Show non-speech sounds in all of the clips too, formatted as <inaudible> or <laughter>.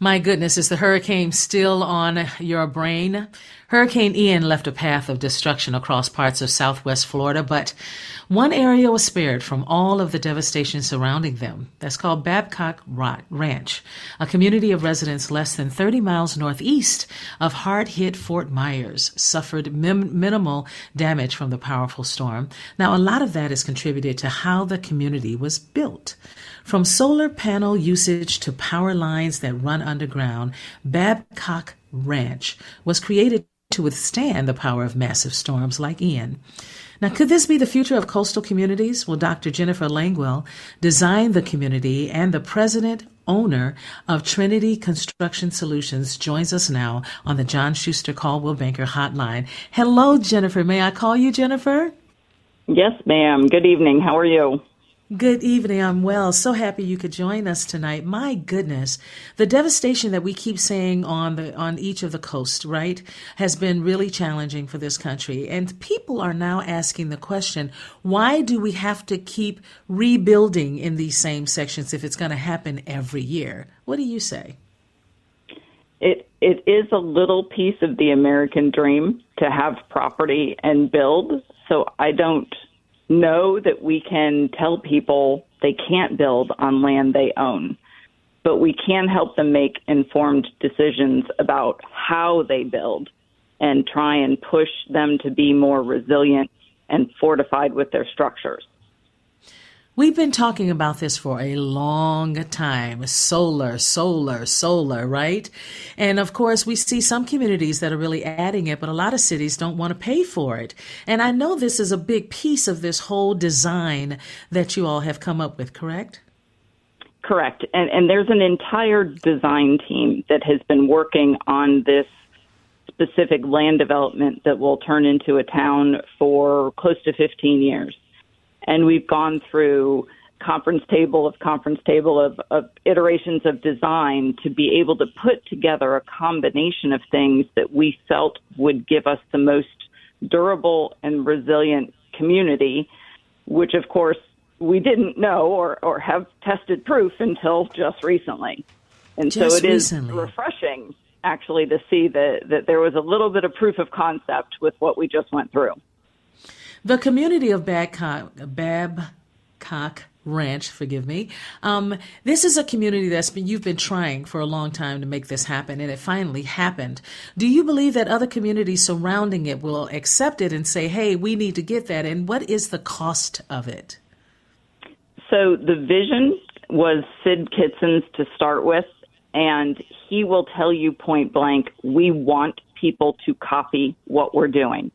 My goodness, is the hurricane still on your brain? Hurricane Ian left a path of destruction across parts of southwest Florida, but one area was spared from all of the devastation surrounding them. That's called Babcock Ranch, a community of residents less than 30 miles northeast of hard hit Fort Myers, suffered mim- minimal damage from the powerful storm. Now, a lot of that is contributed to how the community was built. From solar panel usage to power lines that run underground, Babcock Ranch was created to withstand the power of massive storms like Ian. Now, could this be the future of coastal communities? Well, Dr. Jennifer Languell designed the community and the president owner of Trinity Construction Solutions joins us now on the John Schuster Coldwell Banker Hotline. Hello, Jennifer. May I call you Jennifer? Yes, ma'am. Good evening. How are you? Good evening. I'm well. So happy you could join us tonight. My goodness, the devastation that we keep saying on the on each of the coasts, right, has been really challenging for this country. And people are now asking the question, why do we have to keep rebuilding in these same sections if it's going to happen every year? What do you say? It it is a little piece of the American dream to have property and build. So I don't know that we can tell people they can't build on land they own, but we can help them make informed decisions about how they build and try and push them to be more resilient and fortified with their structures. We've been talking about this for a long time. Solar, solar, solar, right? And of course, we see some communities that are really adding it, but a lot of cities don't want to pay for it. And I know this is a big piece of this whole design that you all have come up with, correct? Correct. And, and there's an entire design team that has been working on this specific land development that will turn into a town for close to 15 years and we've gone through conference table of conference table of, of iterations of design to be able to put together a combination of things that we felt would give us the most durable and resilient community, which of course we didn't know or, or have tested proof until just recently. And just so it recently. is refreshing actually to see that, that there was a little bit of proof of concept with what we just went through. The community of Babcock, Babcock Ranch, forgive me. Um, this is a community that's been you've been trying for a long time to make this happen, and it finally happened. Do you believe that other communities surrounding it will accept it and say, "Hey, we need to get that"? And what is the cost of it? So the vision was Syd Kitson's to start with, and he will tell you point blank, "We want people to copy what we're doing."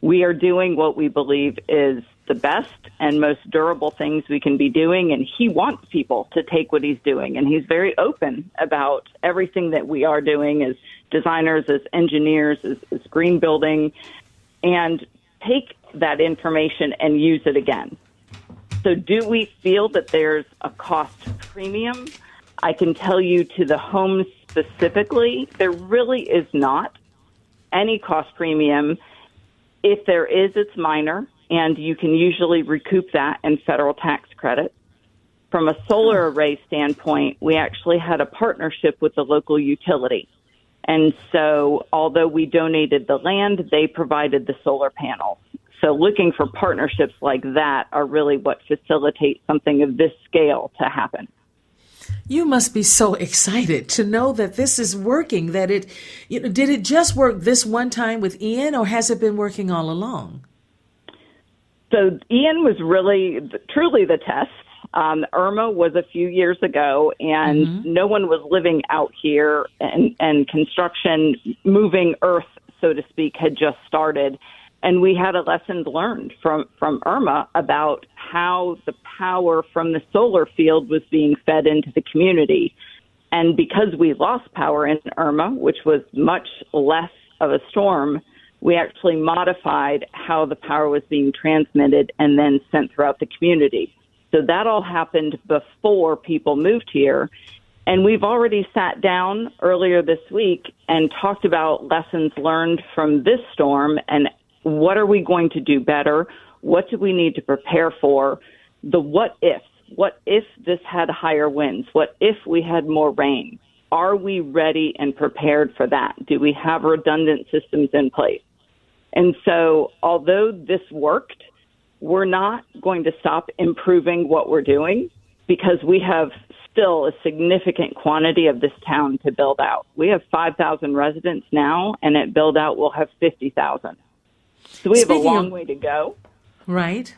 We are doing what we believe is the best and most durable things we can be doing. And he wants people to take what he's doing. And he's very open about everything that we are doing as designers, as engineers, as, as green building, and take that information and use it again. So, do we feel that there's a cost premium? I can tell you to the homes specifically, there really is not any cost premium if there is, it's minor, and you can usually recoup that in federal tax credits. From a solar array standpoint, we actually had a partnership with the local utility. And so, although we donated the land, they provided the solar panels. So looking for partnerships like that are really what facilitate something of this scale to happen. You must be so excited to know that this is working. That it, you know, did it just work this one time with Ian, or has it been working all along? So Ian was really, truly the test. Um, Irma was a few years ago, and mm-hmm. no one was living out here, and, and construction, moving earth, so to speak, had just started. And we had a lesson learned from, from Irma about how the power from the solar field was being fed into the community. And because we lost power in Irma, which was much less of a storm, we actually modified how the power was being transmitted and then sent throughout the community. So that all happened before people moved here. And we've already sat down earlier this week and talked about lessons learned from this storm and what are we going to do better? What do we need to prepare for? The what ifs. What if this had higher winds? What if we had more rain? Are we ready and prepared for that? Do we have redundant systems in place? And so, although this worked, we're not going to stop improving what we're doing because we have still a significant quantity of this town to build out. We have 5,000 residents now, and at build out, we'll have 50,000. So we Speaking have a long of, way to go. Right.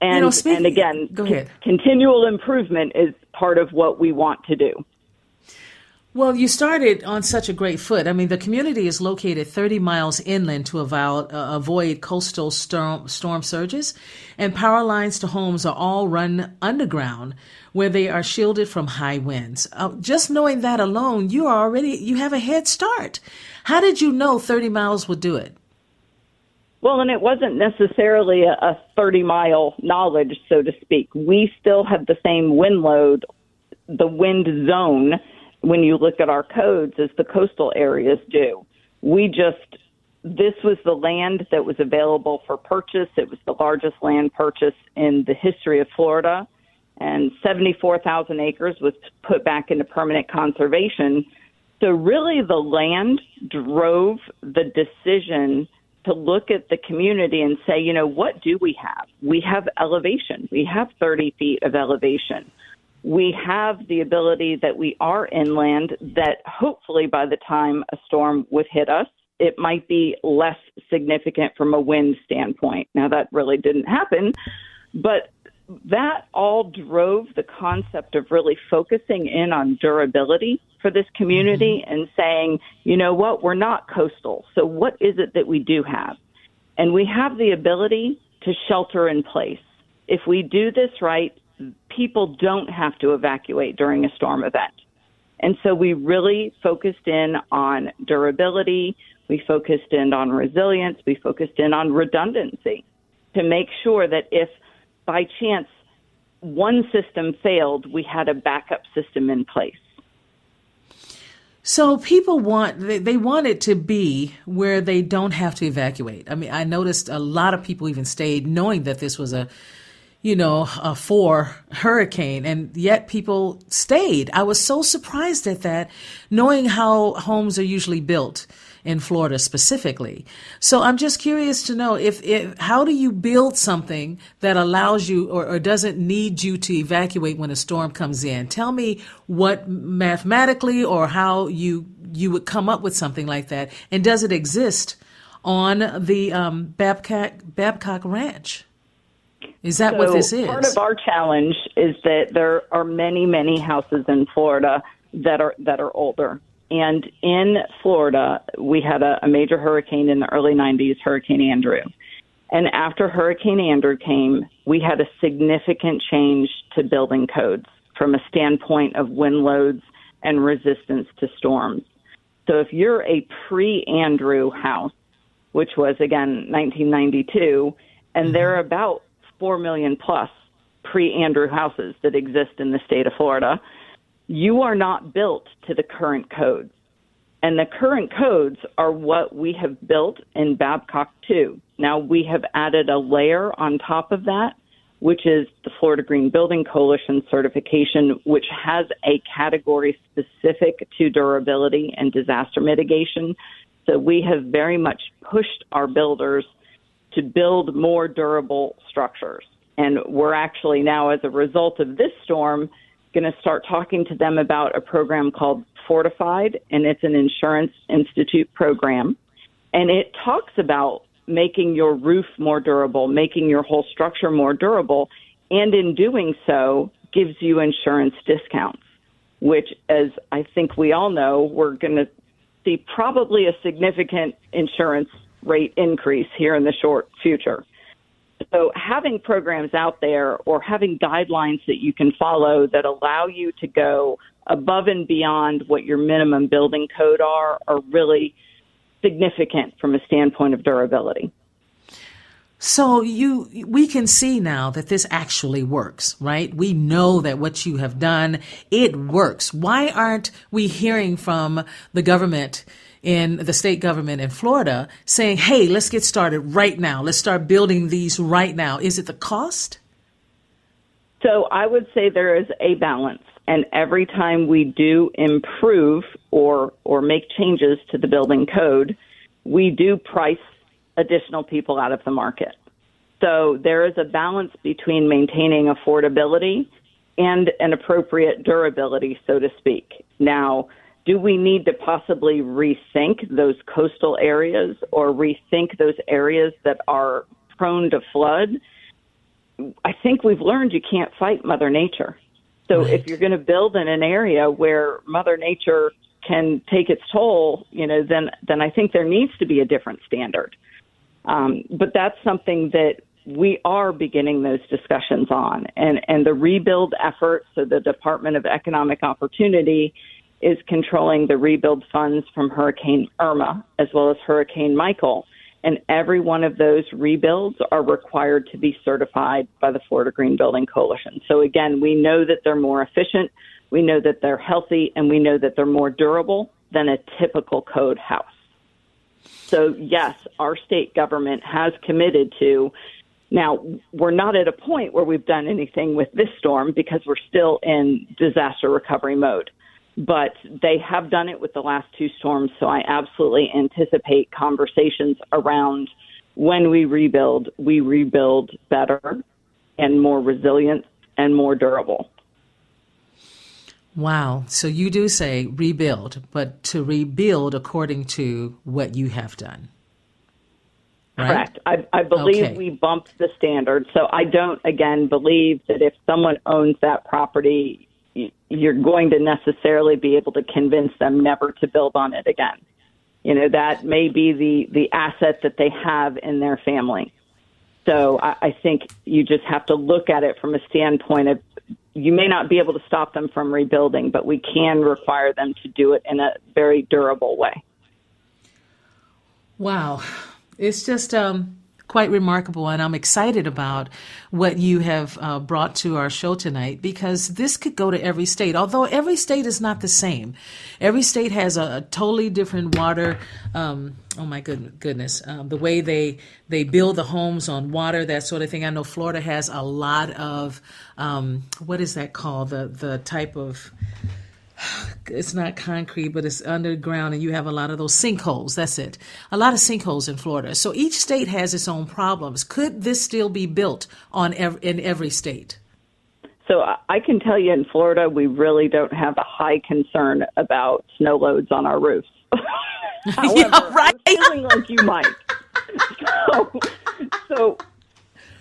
And, you know, speaking, and again, go ahead. continual improvement is part of what we want to do. Well, you started on such a great foot. I mean, the community is located 30 miles inland to avoid, uh, avoid coastal storm, storm surges, and power lines to homes are all run underground where they are shielded from high winds. Uh, just knowing that alone, you are already, you have a head start. How did you know 30 miles would do it? Well, and it wasn't necessarily a, a 30 mile knowledge, so to speak. We still have the same wind load, the wind zone when you look at our codes as the coastal areas do. We just, this was the land that was available for purchase. It was the largest land purchase in the history of Florida. And 74,000 acres was put back into permanent conservation. So, really, the land drove the decision to look at the community and say, you know, what do we have? We have elevation. We have 30 feet of elevation we have the ability that we are inland that hopefully by the time a storm would hit us, it might be less significant from a wind standpoint. Now, that really didn't happen, but that all drove the concept of really focusing in on durability for this community mm-hmm. and saying, you know what, we're not coastal. So, what is it that we do have? And we have the ability to shelter in place. If we do this right, people don't have to evacuate during a storm event. And so we really focused in on durability, we focused in on resilience, we focused in on redundancy to make sure that if by chance one system failed, we had a backup system in place. So people want they, they want it to be where they don't have to evacuate. I mean, I noticed a lot of people even stayed knowing that this was a you know, uh, for hurricane, and yet people stayed. I was so surprised at that, knowing how homes are usually built in Florida specifically. So I'm just curious to know if, if how do you build something that allows you or, or doesn't need you to evacuate when a storm comes in? Tell me what mathematically or how you you would come up with something like that, and does it exist on the um, Babcock Babcock Ranch? Is that so what this is? Part of our challenge is that there are many, many houses in Florida that are that are older. And in Florida, we had a, a major hurricane in the early 90s, Hurricane Andrew. And after Hurricane Andrew came, we had a significant change to building codes from a standpoint of wind loads and resistance to storms. So if you're a pre Andrew house, which was again 1992, and mm-hmm. there are about 4 million plus pre Andrew houses that exist in the state of Florida, you are not built to the current codes. And the current codes are what we have built in Babcock 2. Now we have added a layer on top of that, which is the Florida Green Building Coalition certification, which has a category specific to durability and disaster mitigation. So we have very much pushed our builders to build more durable structures. And we're actually now, as a result of this storm, going to start talking to them about a program called Fortified, and it's an Insurance Institute program. And it talks about making your roof more durable, making your whole structure more durable, and in doing so, gives you insurance discounts, which, as I think we all know, we're going to see probably a significant insurance rate increase here in the short future. So, having programs out there or having guidelines that you can follow that allow you to go above and beyond what your minimum building code are are really significant from a standpoint of durability. So you, we can see now that this actually works, right? We know that what you have done, it works. Why aren't we hearing from the government in the state government in Florida saying, hey, let's get started right now. Let's start building these right now. Is it the cost? So I would say there is a balance. And every time we do improve or, or make changes to the building code, we do price additional people out of the market. So there is a balance between maintaining affordability and an appropriate durability, so to speak. Now, do we need to possibly rethink those coastal areas or rethink those areas that are prone to flood? I think we've learned you can't fight Mother Nature. So right. if you're going to build in an area where Mother Nature can take its toll, you know, then then I think there needs to be a different standard. Um, but that's something that we are beginning those discussions on, and and the rebuild effort. So the Department of Economic Opportunity is controlling the rebuild funds from Hurricane Irma as well as Hurricane Michael. And every one of those rebuilds are required to be certified by the Florida Green Building Coalition. So again, we know that they're more efficient, we know that they're healthy, and we know that they're more durable than a typical code house. So yes, our state government has committed to now, we're not at a point where we've done anything with this storm because we're still in disaster recovery mode but they have done it with the last two storms. So I absolutely anticipate conversations around when we rebuild, we rebuild better and more resilient and more durable. Wow. So you do say rebuild, but to rebuild according to what you have done. Right? Correct. I, I believe okay. we bumped the standard. So I don't, again, believe that if someone owns that property, you're going to necessarily be able to convince them never to build on it again. You know, that may be the, the asset that they have in their family. So I, I think you just have to look at it from a standpoint of you may not be able to stop them from rebuilding, but we can require them to do it in a very durable way. Wow. It's just um quite remarkable, and I'm excited about what you have uh, brought to our show tonight because this could go to every state. Although every state is not the same, every state has a, a totally different water. Um, oh my good, goodness, um, the way they they build the homes on water, that sort of thing. I know Florida has a lot of um, what is that called? The the type of it's not concrete, but it's underground, and you have a lot of those sinkholes. That's it. A lot of sinkholes in Florida. So each state has its own problems. Could this still be built on ev- in every state? So I can tell you in Florida, we really don't have a high concern about snow loads on our roofs. <laughs> <laughs> However, yeah, right. I'm feeling like you might. <laughs> So, so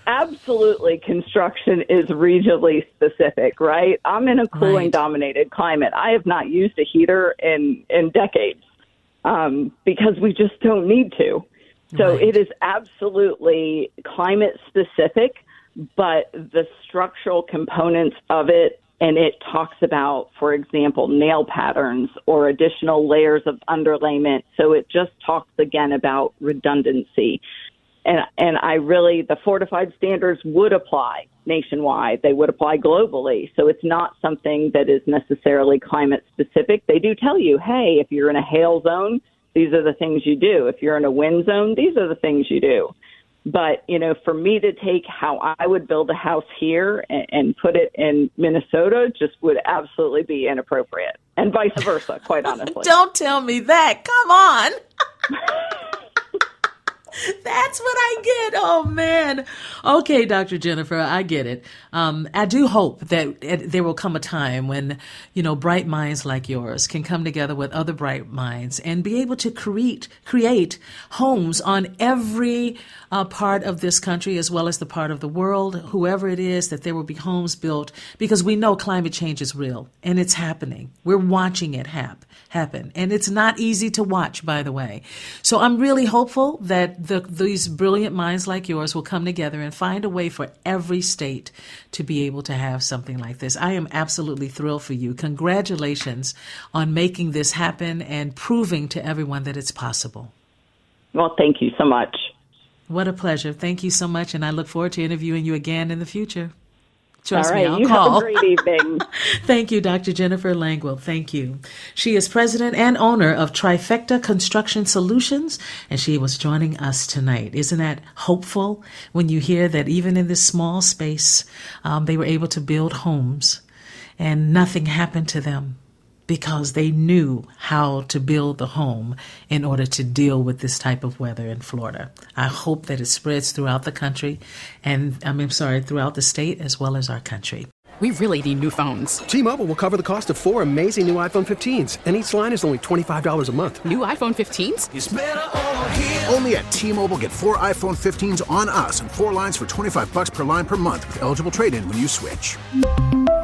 absolutely construction is regionally specific, right? I'm in a cooling right. dominated climate. I have not used a heater in in decades um, because we just don't need to. So right. it is absolutely climate specific, but the structural components of it and it talks about, for example, nail patterns or additional layers of underlayment. So it just talks again about redundancy and and I really the fortified standards would apply nationwide. They would apply globally. So it's not something that is necessarily climate specific. They do tell you, hey, if you're in a hail zone, these are the things you do. If you're in a wind zone, these are the things you do. But you know, for me to take how I would build a house here and, and put it in Minnesota just would absolutely be inappropriate, and vice versa. Quite honestly, <laughs> don't tell me that. Come on. <laughs> <laughs> That's what I get. Oh man. Okay, Dr. Jennifer, I get it. Um, I do hope that it, there will come a time when, you know, bright minds like yours can come together with other bright minds and be able to create, create homes on every uh, part of this country as well as the part of the world, whoever it is, that there will be homes built because we know climate change is real and it's happening. We're watching it happen happen. And it's not easy to watch, by the way. So I'm really hopeful that the, these brilliant minds like yours will come together and find a way for every state to be able to have something like this. I am absolutely thrilled for you. Congratulations on making this happen and proving to everyone that it's possible. Well, thank you so much. What a pleasure. Thank you so much. And I look forward to interviewing you again in the future. Trust All right, me, I'll you call. have a great evening. <laughs> Thank you, Dr. Jennifer Languell. Thank you. She is president and owner of Trifecta Construction Solutions, and she was joining us tonight. Isn't that hopeful when you hear that even in this small space, um, they were able to build homes and nothing happened to them? Because they knew how to build the home in order to deal with this type of weather in Florida. I hope that it spreads throughout the country and I'm sorry, throughout the state as well as our country. We really need new phones. T-Mobile will cover the cost of four amazing new iPhone 15s, and each line is only $25 a month. New iPhone 15s? Only at T-Mobile get four iPhone 15s on us and four lines for 25 bucks per line per month with eligible trade-in when you switch.